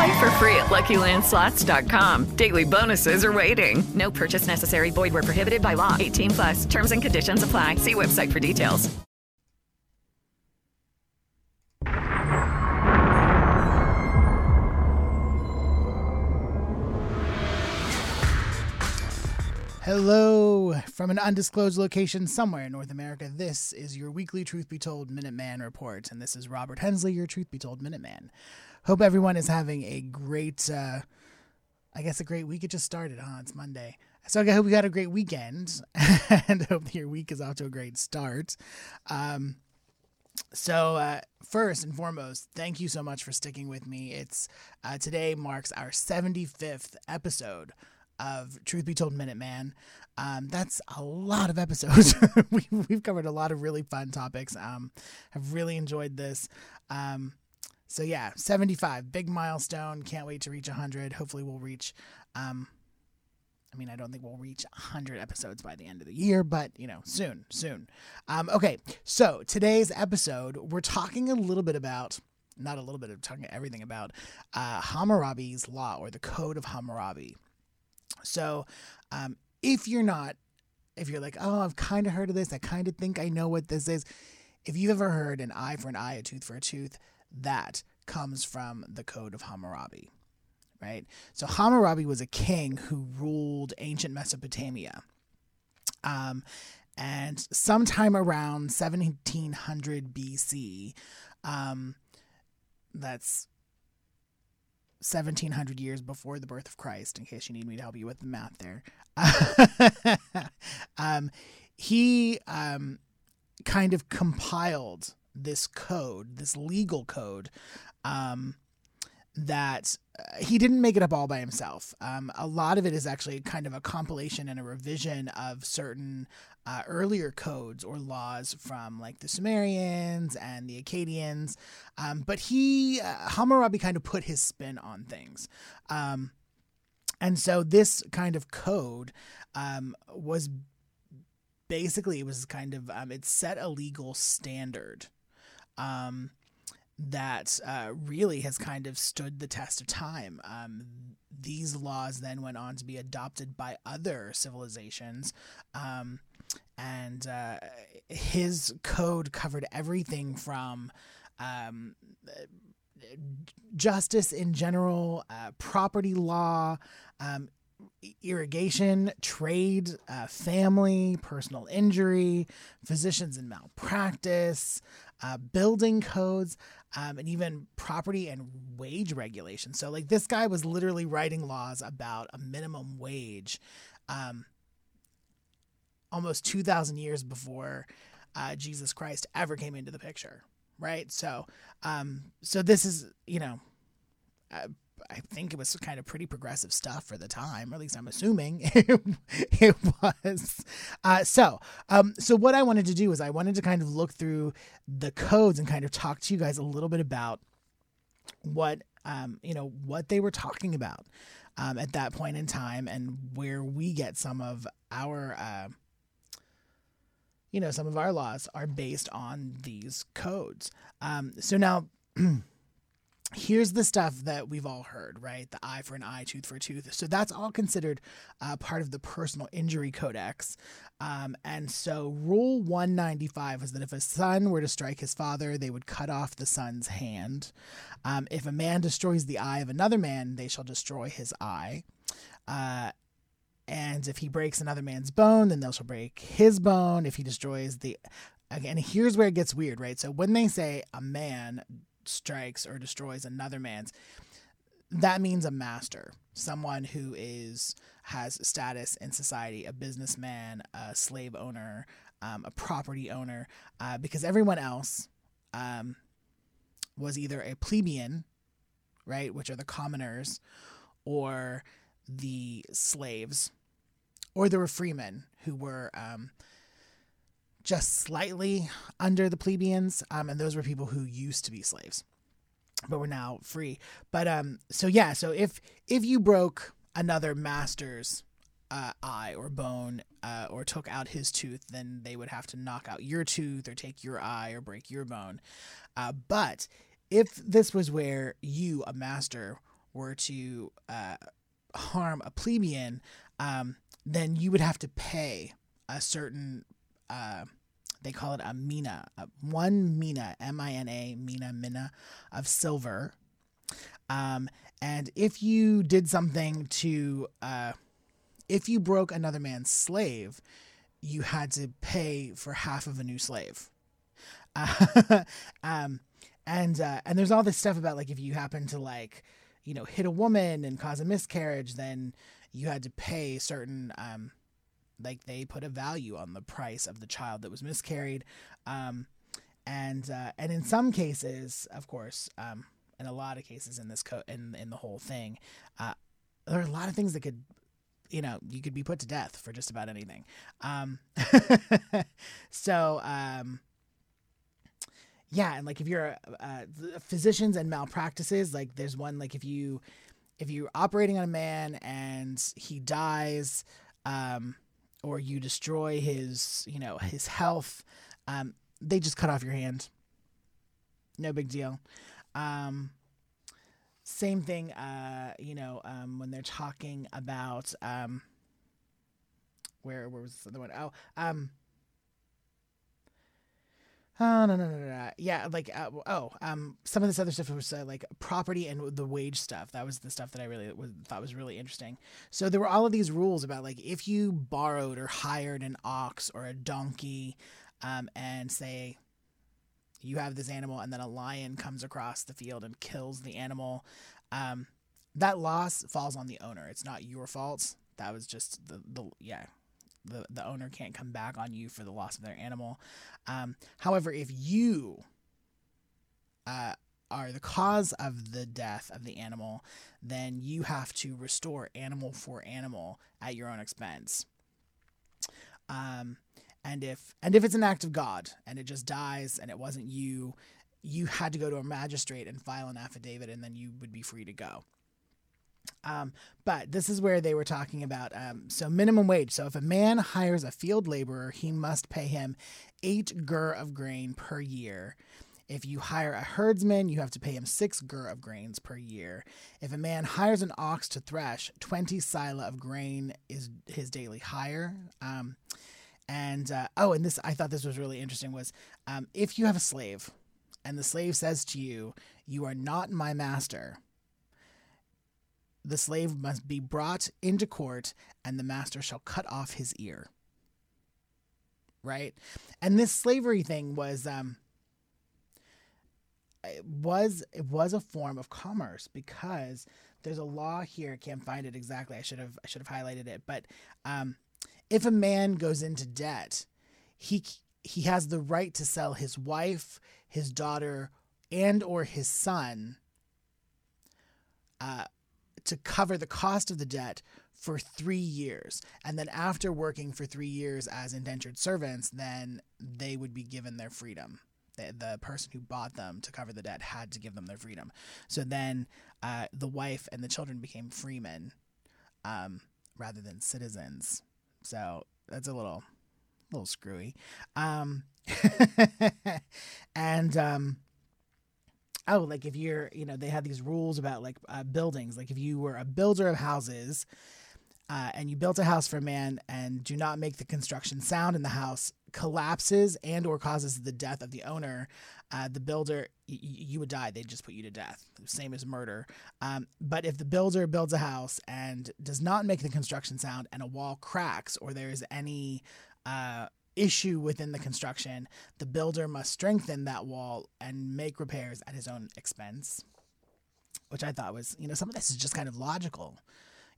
Play for free at LuckyLandSlots.com. Daily bonuses are waiting. No purchase necessary. Void were prohibited by law. 18 plus. Terms and conditions apply. See website for details. Hello from an undisclosed location somewhere in North America. This is your weekly Truth Be Told Minuteman report, and this is Robert Hensley, your Truth Be Told Minuteman. Hope everyone is having a great, uh, I guess, a great week. It just started, huh? It's Monday. So I hope you got a great weekend and hope your week is off to a great start. Um, so uh, first and foremost, thank you so much for sticking with me. It's uh, today marks our 75th episode of Truth Be Told Minuteman. Um, that's a lot of episodes. we, have covered a lot of really fun topics. Um, have really enjoyed this. Um, so yeah, 75, big milestone. Can't wait to reach 100. Hopefully, we'll reach. Um, I mean, I don't think we'll reach 100 episodes by the end of the year, but you know, soon, soon. Um, okay, so today's episode, we're talking a little bit about not a little bit of talking everything about uh, Hammurabi's law or the Code of Hammurabi. So, um, if you're not, if you're like, oh, I've kind of heard of this, I kind of think I know what this is. If you've ever heard an eye for an eye, a tooth for a tooth, that comes from the Code of Hammurabi, right? So Hammurabi was a king who ruled ancient Mesopotamia. Um, and sometime around 1700 BC, um, that's 1700 years before the birth of Christ, in case you need me to help you with the math there. um, he um, kind of compiled this code, this legal code, um, that uh, he didn't make it up all by himself. Um, a lot of it is actually kind of a compilation and a revision of certain uh, earlier codes or laws from like the Sumerians and the Akkadians. Um, but he, uh, Hammurabi kind of put his spin on things. Um, and so this kind of code um, was basically, it was kind of, um, it set a legal standard. Um, that uh, really has kind of stood the test of time. Um, these laws then went on to be adopted by other civilizations. Um, and uh, his code covered everything from um, justice in general, uh, property law, um, irrigation, trade, uh, family, personal injury, physicians and malpractice, uh, building codes, um, and even property and wage regulations. So, like, this guy was literally writing laws about a minimum wage um, almost 2,000 years before uh, Jesus Christ ever came into the picture, right? So, um, so this is, you know, uh, I think it was kind of pretty progressive stuff for the time, or at least I'm assuming it, was. Uh, so, um, so what I wanted to do is I wanted to kind of look through the codes and kind of talk to you guys a little bit about what um, you know what they were talking about um, at that point in time and where we get some of our uh, you know some of our laws are based on these codes. Um, so now. here's the stuff that we've all heard, right? The eye for an eye, tooth for a tooth. So that's all considered uh, part of the personal injury codex. Um, and so Rule 195 was that if a son were to strike his father, they would cut off the son's hand. Um, if a man destroys the eye of another man, they shall destroy his eye. Uh, and if he breaks another man's bone, then they shall break his bone. If he destroys the again, here's where it gets weird, right? So when they say a man strikes or destroys another man's, that means a master, someone who is has status in society, a businessman, a slave owner, um, a property owner, uh, because everyone else um, was either a plebeian, right, which are the commoners, or the slaves, or there were freemen who were um, just slightly under the plebeians, um, and those were people who used to be slaves but we're now free. But um, so yeah, so if if you broke another master's uh, eye or bone uh, or took out his tooth, then they would have to knock out your tooth or take your eye or break your bone. Uh, but if this was where you, a master, were to uh, harm a plebeian, um, then you would have to pay a certain uh, they call it a mina, a one mina, M I N A, mina, mina of silver. Um, and if you did something to, uh, if you broke another man's slave, you had to pay for half of a new slave. Uh, um, and uh, and there's all this stuff about like if you happen to like, you know, hit a woman and cause a miscarriage, then you had to pay certain um, like they put a value on the price of the child that was miscarried um, and uh, and in some cases of course um, in a lot of cases in this co- in in the whole thing uh, there are a lot of things that could you know you could be put to death for just about anything. Um, so um, yeah and like if you're uh, physicians and malpractices like there's one like if you if you're operating on a man and he dies um, or you destroy his, you know, his health, um, they just cut off your hand. No big deal. Um, same thing, uh, you know, um, when they're talking about um, where where was the other one? Oh, um, Oh no no no no! Yeah, like uh, oh, um, some of this other stuff was uh, like property and the wage stuff. That was the stuff that I really was, thought was really interesting. So there were all of these rules about like if you borrowed or hired an ox or a donkey, um, and say you have this animal and then a lion comes across the field and kills the animal, um, that loss falls on the owner. It's not your fault. That was just the the yeah the, the owner can't come back on you for the loss of their animal. Um, however, if you uh, are the cause of the death of the animal, then you have to restore animal for animal at your own expense. Um, and if and if it's an act of God and it just dies and it wasn't you, you had to go to a magistrate and file an affidavit, and then you would be free to go. Um, but this is where they were talking about um, so minimum wage. So if a man hires a field laborer, he must pay him eight gur of grain per year. If you hire a herdsman, you have to pay him six gur of grains per year. If a man hires an ox to thresh, 20 sila of grain is his daily hire. Um, and uh, oh, and this I thought this was really interesting was um, if you have a slave and the slave says to you, You are not my master the slave must be brought into court, and the master shall cut off his ear. Right? And this slavery thing was um it was it was a form of commerce because there's a law here, I can't find it exactly. I should have I should have highlighted it, but um if a man goes into debt, he he has the right to sell his wife, his daughter, and or his son uh, to cover the cost of the debt for three years. And then after working for three years as indentured servants, then they would be given their freedom. The, the person who bought them to cover the debt had to give them their freedom. So then uh, the wife and the children became freemen um, rather than citizens. So that's a little, little screwy. Um, and um, oh, like if you're, you know, they had these rules about like uh, buildings. Like if you were a builder of houses uh, and you built a house for a man and do not make the construction sound in the house collapses and or causes the death of the owner, uh, the builder, y- you would die. They'd just put you to death. Same as murder. Um, but if the builder builds a house and does not make the construction sound and a wall cracks or there's any uh, issue within the construction, the builder must strengthen that wall and make repairs at his own expense. Which I thought was, you know, some of this is just kind of logical.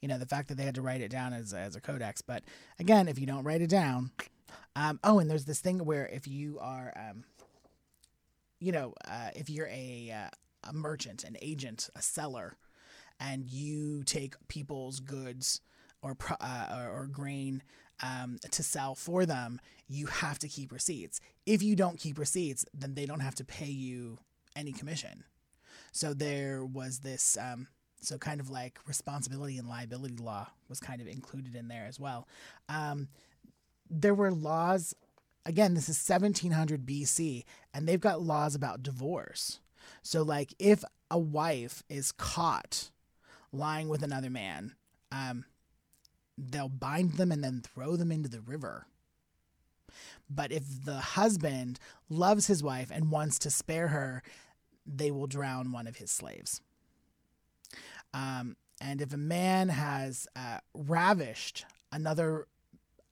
You know, the fact that they had to write it down as, as a codex. But again, if you don't write it down, um, oh, and there's this thing where if you are, um, you know, uh, if you're a, uh, a merchant, an agent, a seller, and you take people's goods or uh, or, grain um, to sell for them, you have to keep receipts. If you don't keep receipts, then they don't have to pay you any commission. So there was this, um, so kind of like responsibility and liability law was kind of included in there as well. Um, there were laws, again, this is 1700 BC, and they've got laws about divorce. So, like, if a wife is caught lying with another man, um, they'll bind them and then throw them into the river. But if the husband loves his wife and wants to spare her, they will drown one of his slaves. Um, and if a man has uh, ravished another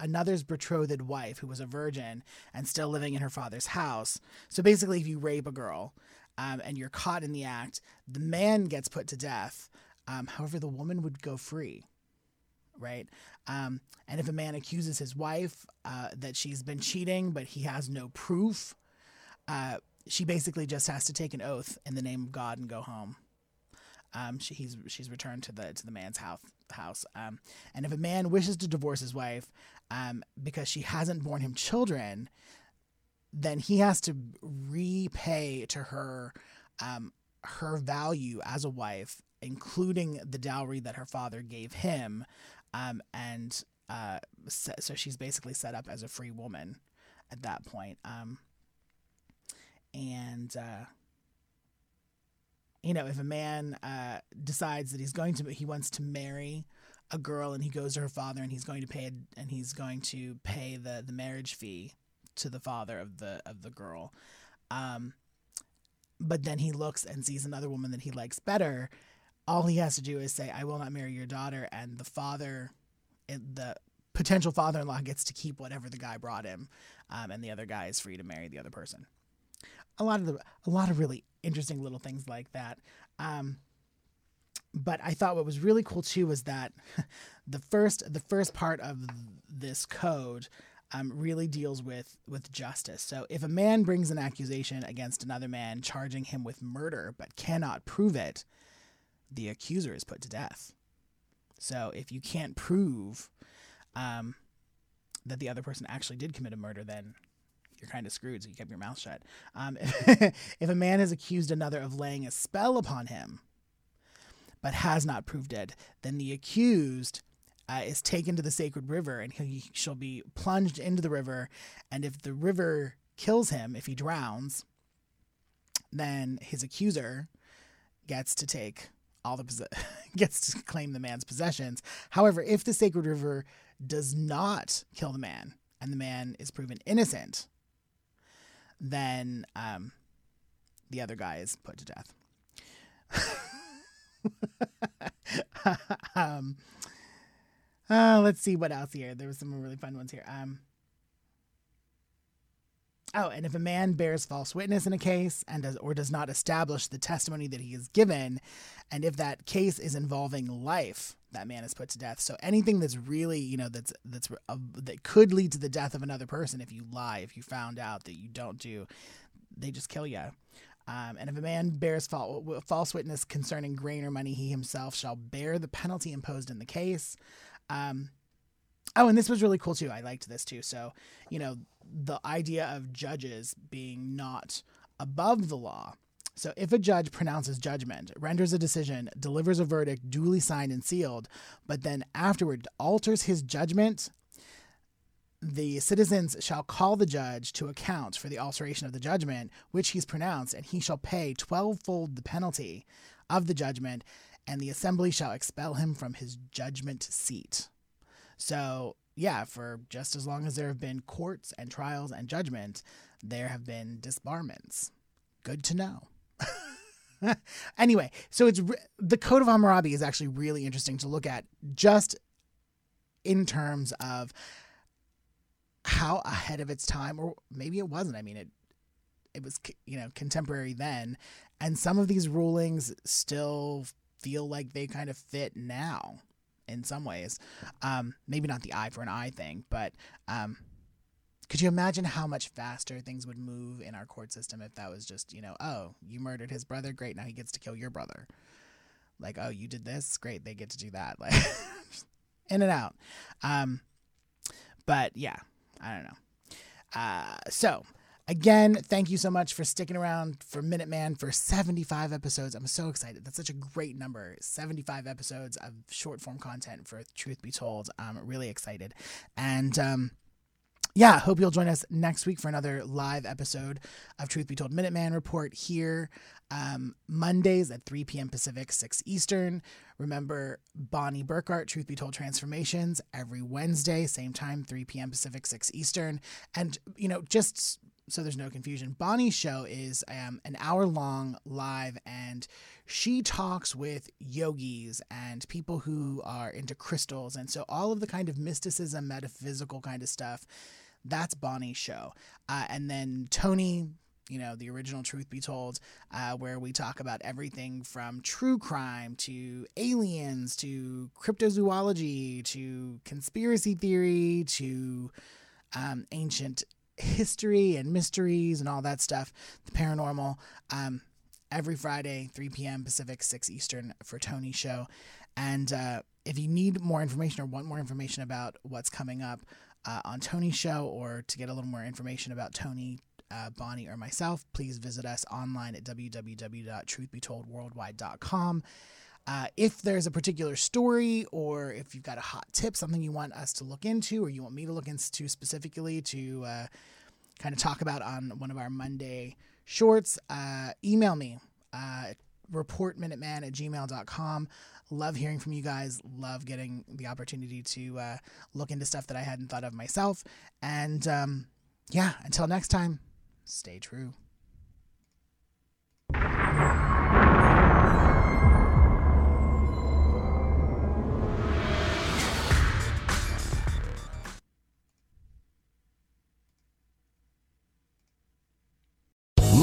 another's betrothed wife who was a virgin and still living in her father's house, so basically, if you rape a girl um, and you're caught in the act, the man gets put to death. Um, however, the woman would go free right? Um, and if a man accuses his wife uh, that she's been cheating, but he has no proof, uh, she basically just has to take an oath in the name of God and go home. Um, she, he's she's returned to the to the man's house house. Um, and if a man wishes to divorce his wife um, because she hasn't borne him children, then he has to repay to her um, her value as a wife, including the dowry that her father gave him, um, and uh, so she's basically set up as a free woman at that point. Um, and uh, you know, if a man uh, decides that he's going to, he wants to marry a girl, and he goes to her father, and he's going to pay, and he's going to pay the the marriage fee to the father of the of the girl. Um, but then he looks and sees another woman that he likes better, all he has to do is say, I will not marry your daughter. And the father, the potential father in law gets to keep whatever the guy brought him. Um, and the other guy is free to marry the other person. A lot of the, a lot of really interesting little things like that. Um, but I thought what was really cool too was that the first the first part of this code um, really deals with with justice. So if a man brings an accusation against another man, charging him with murder but cannot prove it, the accuser is put to death. So if you can't prove um, that the other person actually did commit a murder, then you're kind of screwed. So you kept your mouth shut. Um, if a man has accused another of laying a spell upon him, but has not proved it, then the accused uh, is taken to the sacred river, and he shall be plunged into the river. And if the river kills him, if he drowns, then his accuser gets to take all the gets to claim the man's possessions. However, if the sacred river does not kill the man and the man is proven innocent, then um, the other guy is put to death. um, uh, let's see what else here. There were some really fun ones here. Um, Oh, and if a man bears false witness in a case and does or does not establish the testimony that he has given, and if that case is involving life, that man is put to death. So anything that's really, you know, that's that's uh, that could lead to the death of another person if you lie, if you found out that you don't do, they just kill you. Um, and if a man bears false witness concerning grain or money, he himself shall bear the penalty imposed in the case. Um, Oh, and this was really cool too. I liked this too. So, you know, the idea of judges being not above the law. So, if a judge pronounces judgment, renders a decision, delivers a verdict duly signed and sealed, but then afterward alters his judgment, the citizens shall call the judge to account for the alteration of the judgment which he's pronounced, and he shall pay twelvefold the penalty of the judgment, and the assembly shall expel him from his judgment seat. So, yeah, for just as long as there have been courts and trials and judgment, there have been disbarments. Good to know. anyway, so it's the Code of Hammurabi is actually really interesting to look at just in terms of how ahead of its time, or maybe it wasn't. I mean, it it was you know contemporary then, and some of these rulings still feel like they kind of fit now in some ways. Um, maybe not the eye for an eye thing, but um, could you imagine how much faster things would move in our court system if that was just you know oh you murdered his brother great now he gets to kill your brother like oh you did this great they get to do that like in and out um, but yeah I don't know. Uh, so, again, thank you so much for sticking around for Minuteman for 75 episodes. I'm so excited. That's such a great number. 75 episodes of short form content for Truth Be Told. I'm really excited. And, um, yeah, hope you'll join us next week for another live episode of Truth Be Told Minuteman Report here um, Mondays at 3 p.m. Pacific, 6 Eastern. Remember Bonnie Burkhart, Truth Be Told Transformations, every Wednesday, same time, 3 p.m. Pacific, 6 Eastern. And, you know, just so there's no confusion, Bonnie's show is um, an hour long live and she talks with yogis and people who are into crystals. And so all of the kind of mysticism, metaphysical kind of stuff that's Bonnie's show. Uh, and then Tony, you know, the original Truth Be Told, uh, where we talk about everything from true crime to aliens to cryptozoology to conspiracy theory to um, ancient history and mysteries and all that stuff, the paranormal. Um, every Friday, 3 p.m. Pacific, 6 Eastern for Tony's show. And uh, if you need more information or want more information about what's coming up, uh, on Tony's show or to get a little more information about Tony, uh, Bonnie, or myself, please visit us online at www.truthbetoldworldwide.com. Uh, if there's a particular story or if you've got a hot tip, something you want us to look into or you want me to look into specifically to uh, kind of talk about on one of our Monday shorts, uh, email me, uh, reportminuteman at gmail.com. Love hearing from you guys. Love getting the opportunity to uh, look into stuff that I hadn't thought of myself. And um, yeah, until next time, stay true.